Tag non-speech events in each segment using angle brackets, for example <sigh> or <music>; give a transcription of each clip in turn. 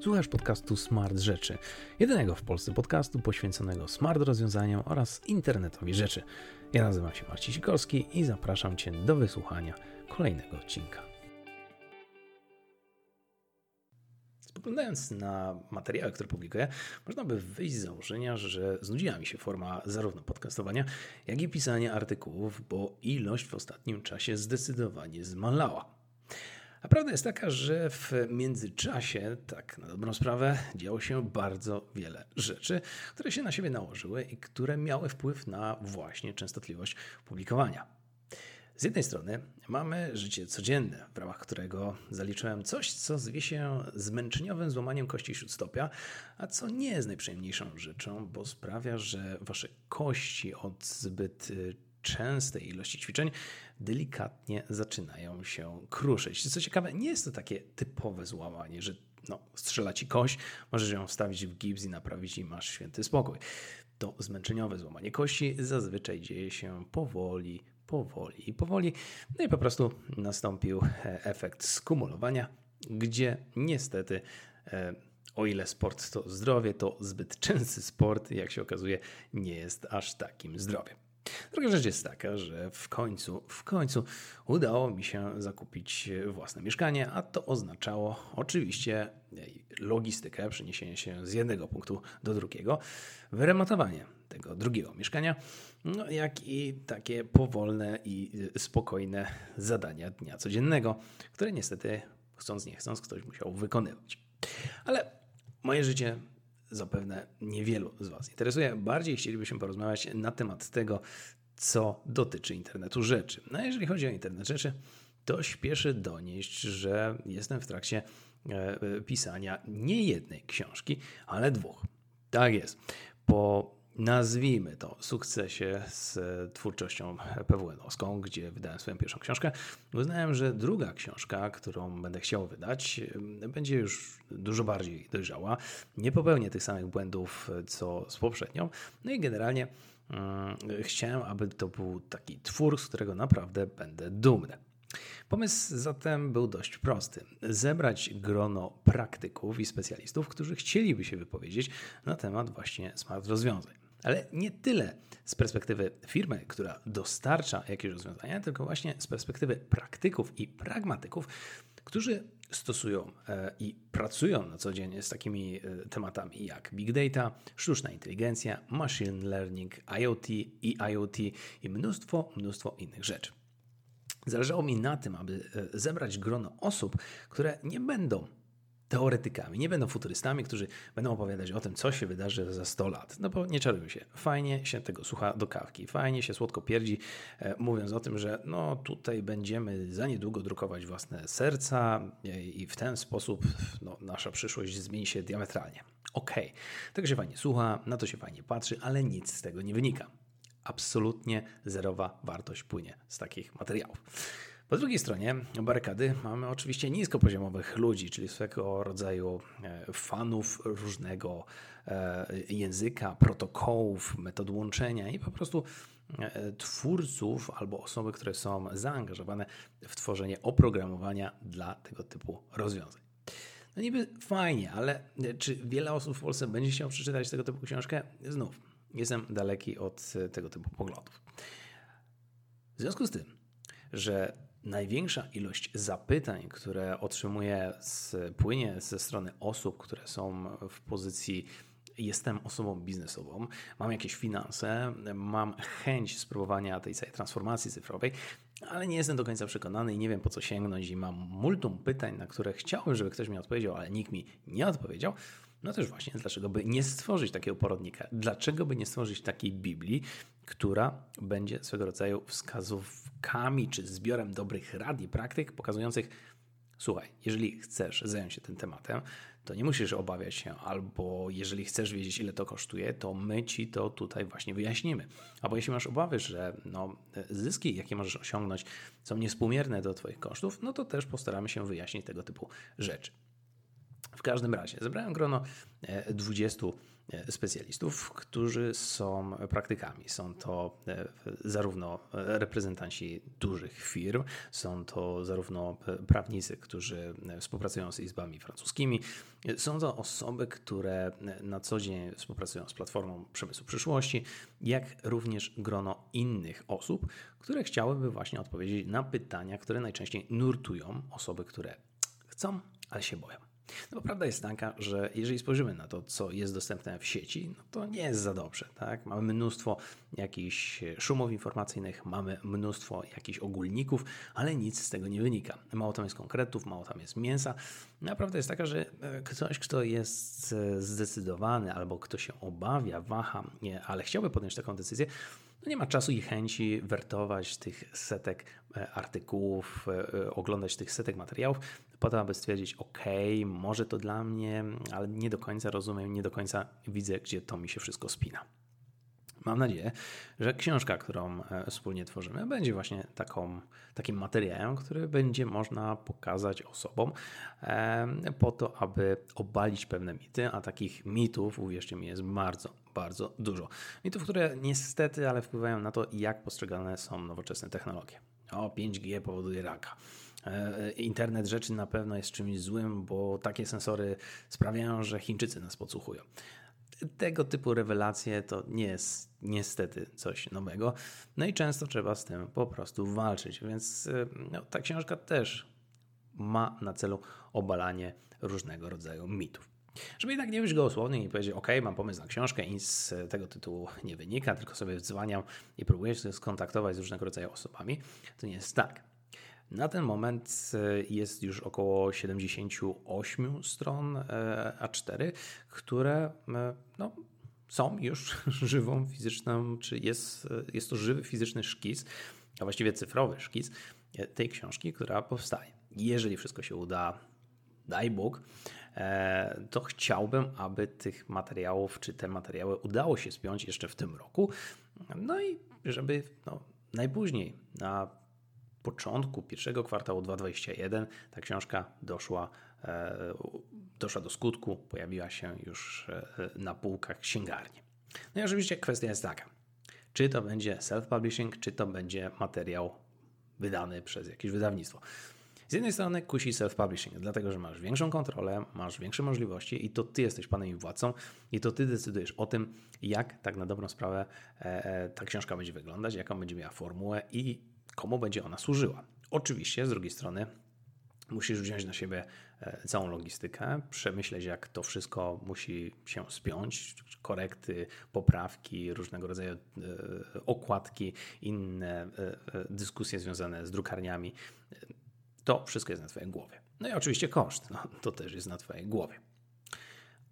Słuchasz podcastu Smart Rzeczy, jedynego w Polsce podcastu poświęconego smart rozwiązaniom oraz internetowi rzeczy. Ja nazywam się Marcin Sikorski i zapraszam Cię do wysłuchania kolejnego odcinka. Spoglądając na materiały, które publikuję, można by wyjść z założenia, że znudziła mi się forma zarówno podcastowania, jak i pisania artykułów, bo ilość w ostatnim czasie zdecydowanie zmalała. A prawda jest taka, że w międzyczasie, tak na dobrą sprawę, działo się bardzo wiele rzeczy, które się na siebie nałożyły i które miały wpływ na właśnie częstotliwość publikowania. Z jednej strony mamy życie codzienne, w ramach którego zaliczyłem coś, co zwie się zmęczeniowym złamaniem kości śródstopia, a co nie jest najprzyjemniejszą rzeczą, bo sprawia, że wasze kości od zbyt y, częstej ilości ćwiczeń delikatnie zaczynają się kruszyć. Co ciekawe, nie jest to takie typowe złamanie, że no, strzela ci kość, możesz ją wstawić w gips i naprawić i masz święty spokój. To zmęczeniowe złamanie kości zazwyczaj dzieje się powoli, powoli i powoli. No i po prostu nastąpił e, efekt skumulowania, gdzie niestety e, o ile sport to zdrowie, to zbyt <laughs> częsty sport, jak się okazuje, nie jest aż takim zdrowiem. Druga rzecz jest taka, że w końcu, w końcu udało mi się zakupić własne mieszkanie, a to oznaczało oczywiście logistykę, przeniesienie się z jednego punktu do drugiego, wyremontowanie tego drugiego mieszkania, no jak i takie powolne i spokojne zadania dnia codziennego, które niestety chcąc nie chcąc ktoś musiał wykonywać. Ale moje życie zapewne niewielu z Was interesuje. Bardziej chcielibyśmy porozmawiać na temat tego, co dotyczy internetu rzeczy. No jeżeli chodzi o internet rzeczy, to śpieszę donieść, że jestem w trakcie e, pisania nie jednej książki, ale dwóch. Tak jest. Po nazwijmy to, sukcesie z twórczością PWN-owską, gdzie wydałem swoją pierwszą książkę, uznałem, że druga książka, którą będę chciał wydać, będzie już dużo bardziej dojrzała. Nie popełnię tych samych błędów, co z poprzednią. No i generalnie hmm, chciałem, aby to był taki twór, z którego naprawdę będę dumny. Pomysł zatem był dość prosty: zebrać grono praktyków i specjalistów, którzy chcieliby się wypowiedzieć na temat właśnie smart rozwiązań ale nie tyle z perspektywy firmy, która dostarcza jakieś rozwiązania, tylko właśnie z perspektywy praktyków i pragmatyków, którzy stosują e, i pracują na co dzień z takimi e, tematami jak big data, sztuczna inteligencja, machine learning, IoT i IoT i mnóstwo, mnóstwo innych rzeczy. Zależało mi na tym, aby e, zebrać grono osób, które nie będą teoretykami, nie będą futurystami, którzy będą opowiadać o tym, co się wydarzy za 100 lat. No bo nie czarujmy się, fajnie się tego słucha do kawki, fajnie się słodko pierdzi, e, mówiąc o tym, że no tutaj będziemy za niedługo drukować własne serca e, i w ten sposób no, nasza przyszłość zmieni się diametralnie. Okej, okay. tego się fajnie słucha, na to się fajnie patrzy, ale nic z tego nie wynika. Absolutnie zerowa wartość płynie z takich materiałów. Po drugiej stronie barykady mamy oczywiście niskopoziomowych ludzi, czyli swego rodzaju e, fanów różnego e, języka, protokołów, metod łączenia i po prostu e, twórców albo osoby, które są zaangażowane w tworzenie oprogramowania dla tego typu rozwiązań. No niby fajnie, ale czy wiele osób w Polsce będzie chciało przeczytać tego typu książkę? Znów, jestem daleki od tego typu poglądów. W związku z tym, że największa ilość zapytań, które otrzymuję, z, płynie ze strony osób, które są w pozycji jestem osobą biznesową, mam jakieś finanse, mam chęć spróbowania tej całej transformacji cyfrowej, ale nie jestem do końca przekonany i nie wiem po co sięgnąć i mam multum pytań, na które chciałbym, żeby ktoś mi odpowiedział, ale nikt mi nie odpowiedział. No też właśnie, dlaczego by nie stworzyć takiego porodnika? Dlaczego by nie stworzyć takiej Biblii, która będzie swego rodzaju wskazówkami czy zbiorem dobrych rad i praktyk pokazujących, słuchaj, jeżeli chcesz zająć się tym tematem, to nie musisz obawiać się, albo jeżeli chcesz wiedzieć, ile to kosztuje, to my ci to tutaj właśnie wyjaśnimy. Albo jeśli masz obawy, że no, zyski, jakie możesz osiągnąć, są niespółmierne do Twoich kosztów, no to też postaramy się wyjaśnić tego typu rzeczy. W każdym razie zebrałem grono 20 E, specjalistów, którzy są praktykami. Są to e, zarówno reprezentanci dużych firm, są to zarówno prawnicy, którzy współpracują z izbami francuskimi, są to osoby, które na co dzień współpracują z Platformą Przemysłu Przyszłości, jak również grono innych osób, które chciałyby właśnie odpowiedzieć na pytania, które najczęściej nurtują osoby, które chcą, ale się boją. No bo prawda jest taka, że jeżeli spojrzymy na to, co jest dostępne w sieci, no to nie jest za dobrze. Tak? Mamy mnóstwo jakichś szumów informacyjnych, mamy mnóstwo jakichś ogólników, ale nic z tego nie wynika. Mało tam jest konkretów, mało tam jest mięsa. Naprawdę jest taka, że e, ktoś, kto jest e, zdecydowany albo kto się obawia, waha, nie, ale chciałby podjąć taką decyzję, no nie ma czasu i chęci wertować tych setek e, artykułów, oglądać tych setek materiałów, po to, aby stwierdzić, ok, może to dla mnie, ale nie do końca rozumiem, nie do końca widzę, gdzie to mi się wszystko spina. Mam nadzieję, że książka, którą e, wspólnie tworzymy, będzie właśnie taką, takim materiałem, który będzie można pokazać osobom po to, aby obalić pewne mity, a takich mitów, uwierzcie mi, jest bardzo, bardzo dużo. Mitów, które niestety, ale wpływają na to, jak postrzegane są nowoczesne technologie. O, 5G powoduje raka. E, internet rzeczy na pewno jest czymś złym, bo takie sensory sprawiają, że Chińczycy nas podsłuchują. Tego typu rewelacje to nie jest niestety coś nowego, no i często trzeba z tym po prostu walczyć, więc e, no, ta książka też ma na celu obalanie różnego rodzaju mitów. Żeby jednak nie być gołosłownym i powiedzieć, ok, mam pomysł na książkę i z tego tytułu nie wynika, tylko sobie dzwaniam i próbuję się skontaktować z różnego rodzaju osobami, to nie jest tak. Na ten moment e, jest już około 78 stron e, A4, które e, no, są już <laughs> żywą fizyczną, czy jest, jest to żywy fizyczny szkic, a właściwie cyfrowy szkic tej książki, która powstaje. Jeżeli wszystko się uda, daj Bóg, to chciałbym, aby tych materiałów, czy te materiały udało się spiąć jeszcze w tym roku. No i żeby no, najpóźniej na początku pierwszego kwartału 2021 ta książka doszła, e, doszła do skutku, pojawiła się już e, na półkach księgarni. No i oczywiście kwestia jest taka, czy to będzie self-publishing, czy to będzie materiał wydany przez jakieś wydawnictwo. Z jednej strony kusi self-publishing, dlatego że masz większą kontrolę, masz większe możliwości i to ty jesteś panem i władcą i to ty decydujesz o tym, jak tak na dobrą sprawę e, ta książka będzie wyglądać, jaką będzie miała formułę i komu będzie ona służyła. Oczywiście z drugiej strony musisz wziąć na siebie e, całą logistykę, przemyśleć, jak to wszystko musi się spiąć, korekty, poprawki, różnego rodzaju e, okładki, inne e, dyskusje związane z drukarniami. To wszystko jest na Twojej głowie. No i oczywiście koszt, no, to też jest na Twojej głowie.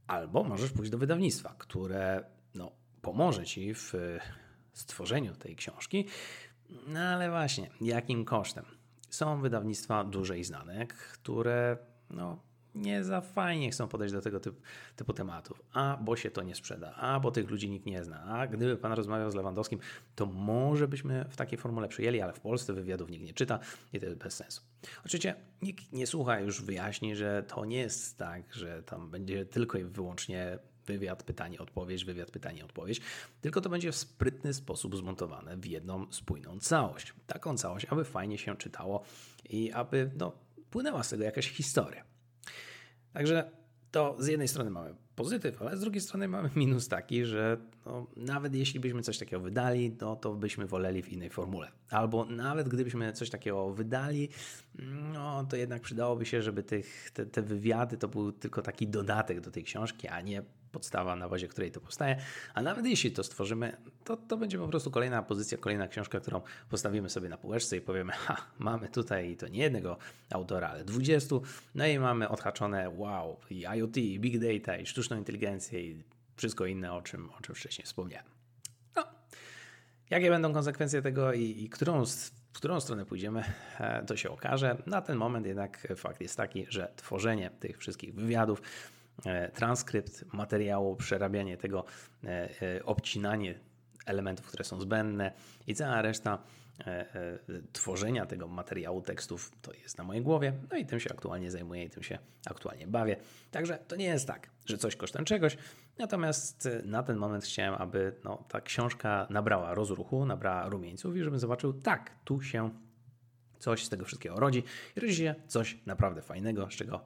Albo możesz pójść do wydawnictwa, które no, pomoże Ci w stworzeniu tej książki, no ale właśnie, jakim kosztem? Są wydawnictwa duże i znane, które no, nie za fajnie chcą podejść do tego typu, typu tematów. A, bo się to nie sprzeda, a, bo tych ludzi nikt nie zna, a gdyby pan rozmawiał z Lewandowskim, to może byśmy w takiej formule przyjęli, ale w Polsce wywiadów nikt nie czyta i to jest bez sensu. Oczywiście nikt nie słucha, już wyjaśni, że to nie jest tak, że tam będzie tylko i wyłącznie wywiad, pytanie, odpowiedź, wywiad, pytanie, odpowiedź, tylko to będzie w sprytny sposób zmontowane w jedną spójną całość. Taką całość, aby fajnie się czytało i aby no, płynęła z tego jakaś historia. Także to z jednej strony mamy pozytyw, ale z drugiej strony mamy <laughs> minus taki, że no, nawet jeśli byśmy coś takiego wydali, no, to byśmy woleli w innej formule. Albo nawet gdybyśmy coś takiego wydali, no to jednak przydałoby się, żeby tych, te, te wywiady to był tylko taki dodatek do tej książki, a nie podstawa, na bazie której to powstaje. A nawet jeśli to stworzymy, to, to będzie po prostu kolejna pozycja, kolejna książka, którą postawimy sobie na półeczce i powiemy, ha, mamy tutaj to nie jednego autora, ale 20, no i mamy odhaczone wow, i IoT, i Big Data, i sztuczną inteligencję, i wszystko inne, o czym, o czym wcześniej wspomniałem. No, jakie będą konsekwencje tego i, i którą w którą stronę pójdziemy, e, to się okaże. Na ten moment jednak fakt jest taki, że tworzenie tych wszystkich wywiadów, transkrypt materiału, przerabianie tego, e, e, obcinanie elementów, które są zbędne i cała reszta tworzenia tego materiału tekstów to jest na mojej głowie, no i tym się aktualnie zajmuję i tym się aktualnie bawię. Także to nie jest tak, że coś kosztem czegoś, natomiast na ten moment chciałem, aby no, ta książka nabrała rozruchu, nabrała rumieńców i żebym zobaczył, tak, tu się coś z tego wszystkiego rodzi i rodzi się coś naprawdę fajnego, z czego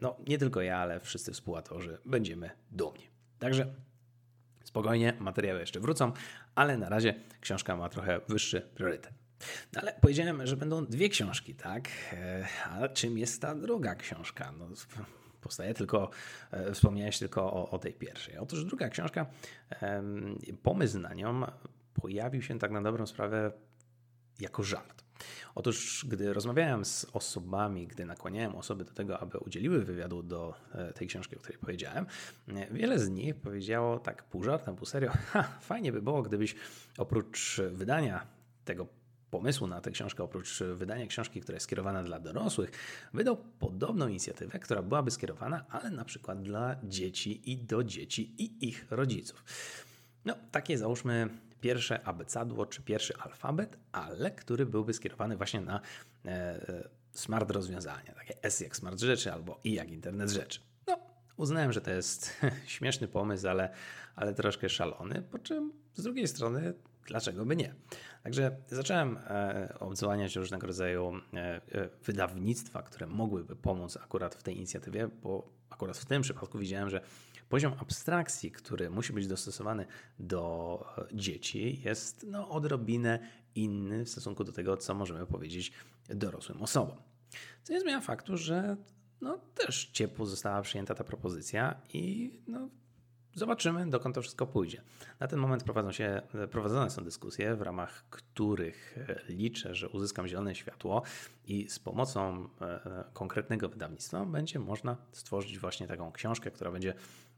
no, nie tylko ja, ale wszyscy współautorzy będziemy dumni. Także spokojnie, materiały jeszcze wrócą, ale na razie książka ma trochę wyższy priorytet. No ale powiedziałem, że będą dwie książki, tak? E, a czym jest ta druga książka? No, powstaje tylko, e, wspomniałeś tylko o, o tej pierwszej. Otóż druga książka, pomysł na nią pojawił się tak na dobrą sprawę jako żart. Otóż, gdy rozmawiałem z osobami, gdy nakłaniałem osoby do tego, aby udzieliły wywiadu do e, tej książki, o której powiedziałem, e, wiele z nich powiedziało tak pół żartem, pół serio, <laughs> ha, fajnie by było, gdybyś oprócz wydania tego pomysłu na tę książkę, oprócz wydania książki, która jest skierowana dla dorosłych, wydał podobną inicjatywę, która byłaby skierowana, ale na przykład dla dzieci i do dzieci i ich rodziców. No, takie załóżmy pierwsze abecadło czy pierwszy alfabet, ale który byłby skierowany właśnie na e, e, smart rozwiązania, takie S jak smart rzeczy albo I jak internet rzeczy. No, uznałem, że to jest <laughs> śmieszny pomysł, ale, ale troszkę szalony, po czym z drugiej strony, dlaczego by nie? Także zacząłem e, odsłaniać różnego rodzaju wydawnictwa, które mogłyby pomóc akurat w tej inicjatywie, bo akurat w tym przypadku widziałem, że Poziom abstrakcji, który musi być dostosowany do e, dzieci, jest no, odrobinę inny w stosunku do tego, co możemy powiedzieć dorosłym osobom. Co nie zmienia faktu, że no, też ciepło została przyjęta ta propozycja i no, Zobaczymy, dokąd to wszystko pójdzie. Na ten moment prowadzą się, prowadzone są dyskusje, w ramach których e, liczę, że uzyskam zielone światło i z pomocą e, konkretnego wydawnictwa będzie można stworzyć właśnie taką książkę, która będzie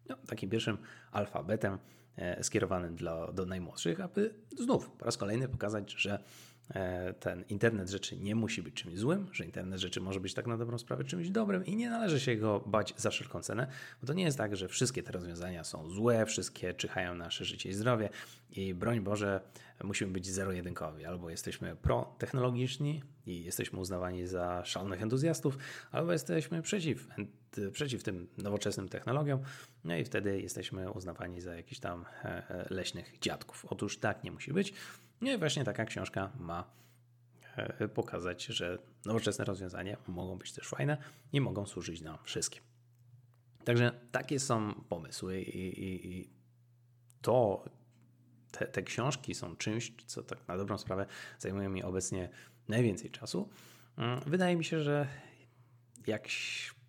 no, takim pierwszym alfabetem e, skierowanym dla, do najmłodszych, aby znów po raz kolejny pokazać, że e, ten internet rzeczy nie musi być czymś złym, że internet rzeczy może być tak na dobrą sprawę czymś dobrym i nie należy się go bać za wszelką cenę, bo to nie jest tak, że wszystkie te rozwiązania są złe, wszystkie czyhają nasze życie i zdrowie i broń Boże musimy być zero-jedynkowi. Albo jesteśmy pro-technologiczni i jesteśmy uznawani za szalonych entuzjastów, albo jesteśmy przeciw, przeciw tym nowoczesnym technologiom, no i wtedy jesteśmy uznawani za jakichś tam e, e, leśnych dziadków. Otóż tak nie musi być. No i właśnie taka książka ma e, pokazać, że nowoczesne rozwiązania mogą być też fajne i mogą służyć nam wszystkim. Także takie są pomysły i, i, i to te, te książki są czymś, co tak na dobrą sprawę zajmuje mi obecnie najwięcej czasu. Mm, wydaje mi się, że jak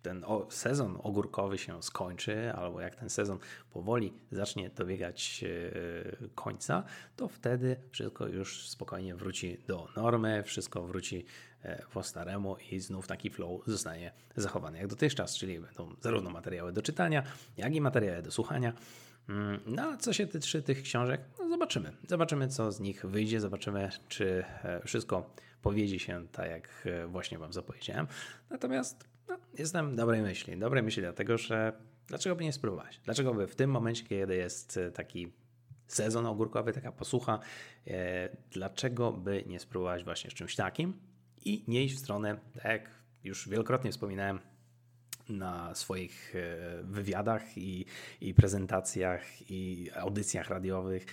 ten sezon ogórkowy się skończy, albo jak ten sezon powoli zacznie dobiegać e, końca, to wtedy wszystko już spokojnie wróci do normy, wszystko wróci e, po staremu i znów taki flow zostanie zachowany jak dotychczas, czyli będą zarówno materiały do czytania, jak i materiały do słuchania. Mm, no a co się tyczy tych książek, no zobaczymy. Zobaczymy, co z nich wyjdzie, zobaczymy, czy e, wszystko powiedzie się tak, jak właśnie Wam zapowiedziałem. Natomiast no, jestem dobrej myśli. Dobrej myśli dlatego, że dlaczego by nie spróbować? Dlaczego by w tym momencie, kiedy jest e, taki sezon ogórkowy, taka posłucha, dlaczego by nie spróbować właśnie z czymś takim i nie iść w stronę, tak jak już wielokrotnie wspominałem, na swoich e, wywiadach i, i prezentacjach i audycjach radiowych.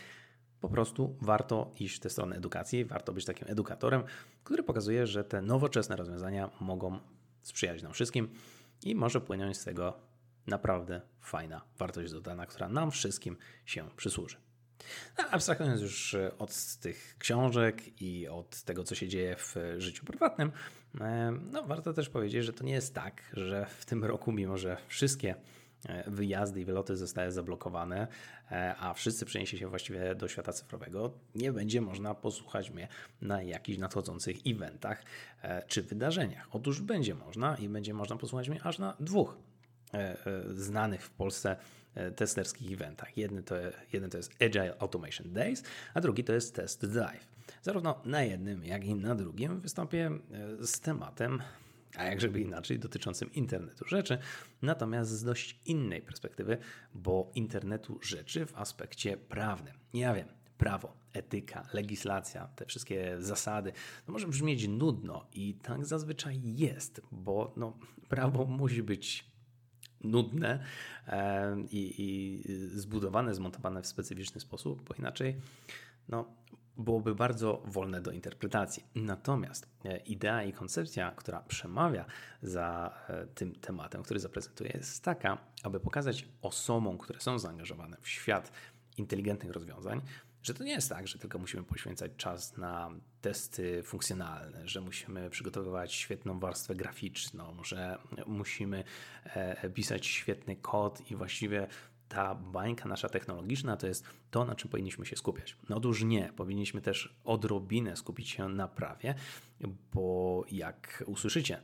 Po prostu warto iść w tę stronę edukacji, warto być takim edukatorem, który pokazuje, że te nowoczesne rozwiązania mogą sprzyjać nam wszystkim i może płynąć z tego naprawdę fajna wartość dodana, która nam wszystkim się przysłuży. No, abstrahując już e, od tych książek i od tego, co się dzieje w życiu prywatnym, e, no, warto też powiedzieć, że to nie jest tak, że w tym roku, mimo że wszystkie e, wyjazdy i wyloty zostały zablokowane, a wszyscy przeniesie się właściwie do świata cyfrowego, nie będzie można posłuchać mnie na jakichś nadchodzących eventach czy wydarzeniach. Otóż będzie można i będzie można posłuchać mnie aż na dwóch znanych w Polsce E, testerskich eventach. To, jeden to jest Agile Automation Days, a drugi to jest Test Drive. Zarówno na jednym, jak i na drugim wystąpię e, z tematem, a jakżeby inaczej, dotyczącym internetu rzeczy, natomiast z dość innej perspektywy, bo internetu rzeczy w aspekcie prawnym. Ja wiem, prawo, etyka, legislacja, te wszystkie zasady, to może brzmieć nudno i tak zazwyczaj jest, bo no, prawo musi być nudne i, i zbudowane, zmontowane w specyficzny sposób, bo inaczej no, byłoby bardzo wolne do interpretacji. Natomiast e, idea i koncepcja, która przemawia za e, tym tematem, który zaprezentuję, jest taka, aby pokazać osobom, które są zaangażowane w świat inteligentnych rozwiązań, że to nie jest tak, że tylko musimy poświęcać czas na testy funkcjonalne, że musimy przygotowywać świetną warstwę graficzną, że musimy e, pisać świetny kod i właściwie ta bańka nasza technologiczna to jest to, na czym powinniśmy się skupiać. No otóż nie, powinniśmy też odrobinę skupić się na prawie, bo jak usłyszycie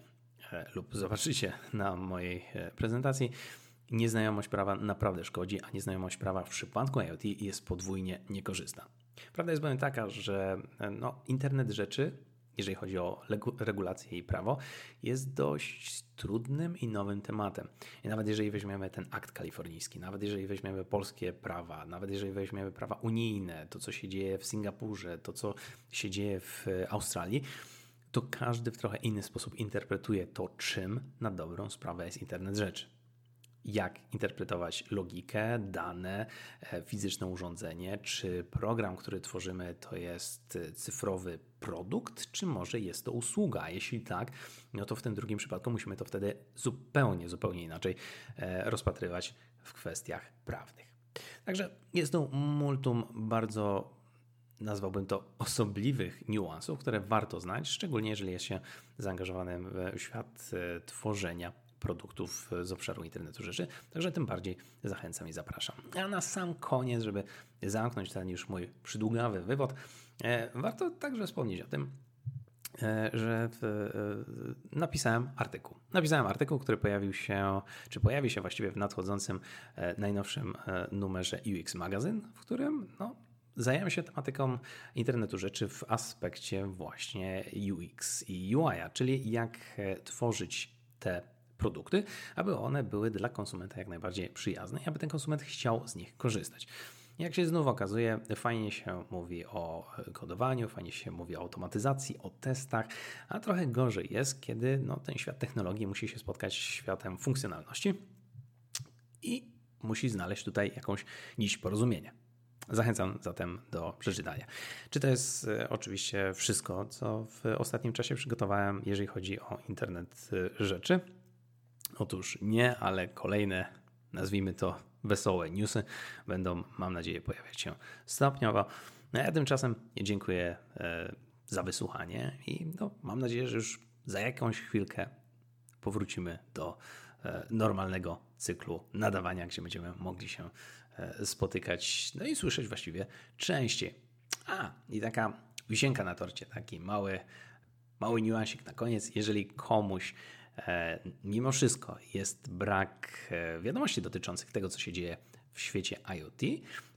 e, lub zobaczycie na mojej e, prezentacji, nieznajomość prawa naprawdę szkodzi, a nieznajomość prawa w przypadku IoT jest podwójnie niekorzystna. Prawda jest bowiem taka, że e, no, internet rzeczy, jeżeli chodzi o regulacje i prawo, jest dość trudnym i nowym tematem. I nawet jeżeli weźmiemy ten akt kalifornijski, nawet jeżeli weźmiemy polskie prawa, nawet jeżeli weźmiemy prawa unijne, to co się dzieje w Singapurze, to co się dzieje w Australii, to każdy w trochę inny sposób interpretuje to, czym na dobrą sprawę jest internet rzeczy jak interpretować logikę, dane, e, fizyczne urządzenie, czy program, który tworzymy, to jest e, cyfrowy produkt, czy może jest to usługa. Jeśli tak, no to w tym drugim przypadku musimy to wtedy zupełnie, zupełnie inaczej e, rozpatrywać w kwestiach prawnych. Także jest to multum bardzo nazwałbym to osobliwych niuansów, które warto znać, szczególnie jeżeli jest się zaangażowanym w świat tworzenia produktów z obszaru internetu rzeczy, także tym bardziej zachęcam i zapraszam. A na sam koniec, żeby zamknąć ten już mój przydługawy wywód, e, warto także wspomnieć o tym, e, że e, napisałem artykuł. Napisałem artykuł, który pojawił się, czy pojawi się właściwie w nadchodzącym najnowszym numerze UX Magazine, w którym no, się tematyką internetu rzeczy w aspekcie właśnie UX i UI, czyli jak tworzyć te produkty, aby one były dla konsumenta jak najbardziej przyjazne i aby ten konsument chciał z nich korzystać. Jak się znów okazuje, fajnie się mówi o kodowaniu, fajnie się mówi o automatyzacji, o testach, a trochę gorzej jest, kiedy no, ten świat technologii musi się spotkać z światem funkcjonalności i musi znaleźć tutaj jakąś nić porozumienia. Zachęcam zatem do przeczytania. Czy to jest e, oczywiście wszystko, co w ostatnim czasie przygotowałem, jeżeli chodzi o internet e, rzeczy? Otóż nie, ale kolejne, nazwijmy to wesołe newsy będą, mam nadzieję, pojawiać się stopniowo. No ja tymczasem dziękuję e, za wysłuchanie i no, mam nadzieję, że już za jakąś chwilkę powrócimy do e, normalnego cyklu nadawania, gdzie będziemy mogli się e, spotykać, no i słyszeć właściwie częściej. A, i taka wisienka na torcie, taki mały, mały niuansik na koniec. Jeżeli komuś mimo wszystko jest brak e, wiadomości dotyczących tego, co się dzieje w świecie IoT,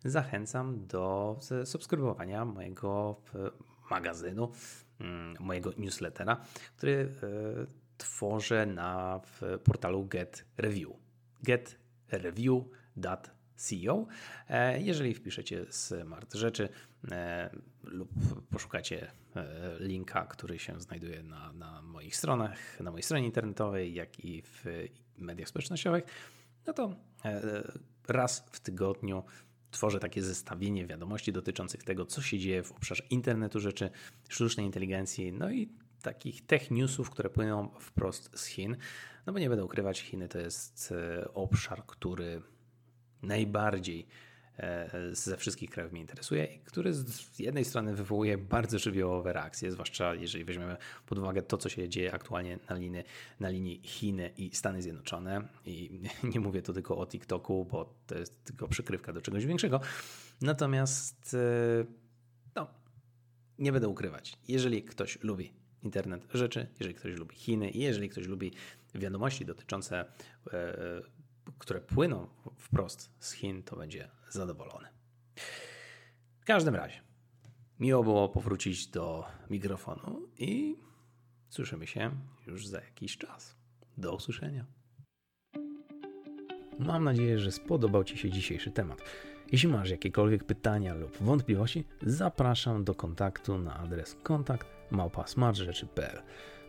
zachęcam do subskrybowania mojego e, magazynu, mm, mojego newslettera, który tworzę na portalu Get Review. getreview.co. Jeżeli wpiszecie smart rzeczy lub poszukacie E, linka, który się znajduje na, na moich stronach, na mojej stronie internetowej, jak i w mediach społecznościowych, no to e, raz w tygodniu tworzę takie zestawienie wiadomości dotyczących tego, co się dzieje w obszarze internetu rzeczy, sztucznej inteligencji, no i takich tech newsów, które płyną wprost z Chin. No bo nie będę ukrywać, Chiny to jest e, obszar, który najbardziej E, ze wszystkich krajów mnie interesuje który z jednej strony wywołuje bardzo żywiołowe reakcje, zwłaszcza jeżeli weźmiemy pod uwagę to, co się dzieje aktualnie na linii, na linii Chiny i Stany Zjednoczone. I <laughs> nie mówię tu tylko o TikToku, bo to jest tylko przykrywka do czegoś większego. Natomiast e, no, nie będę ukrywać, jeżeli ktoś lubi internet rzeczy, jeżeli ktoś lubi Chiny i jeżeli ktoś lubi wiadomości dotyczące e, które płyną wprost z Chin, to będzie zadowolony. W każdym razie, miło było powrócić do mikrofonu i słyszymy się już za jakiś czas. Do usłyszenia. Mam nadzieję, że spodobał Ci się dzisiejszy temat. Jeśli masz jakiekolwiek pytania lub wątpliwości, zapraszam do kontaktu na adres kontakt.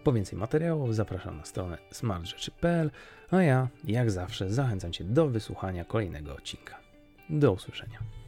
Po więcej materiałów zapraszam na stronę smartrzeczy.pl, a ja, jak zawsze, zachęcam Cię do wysłuchania kolejnego odcinka. Do usłyszenia.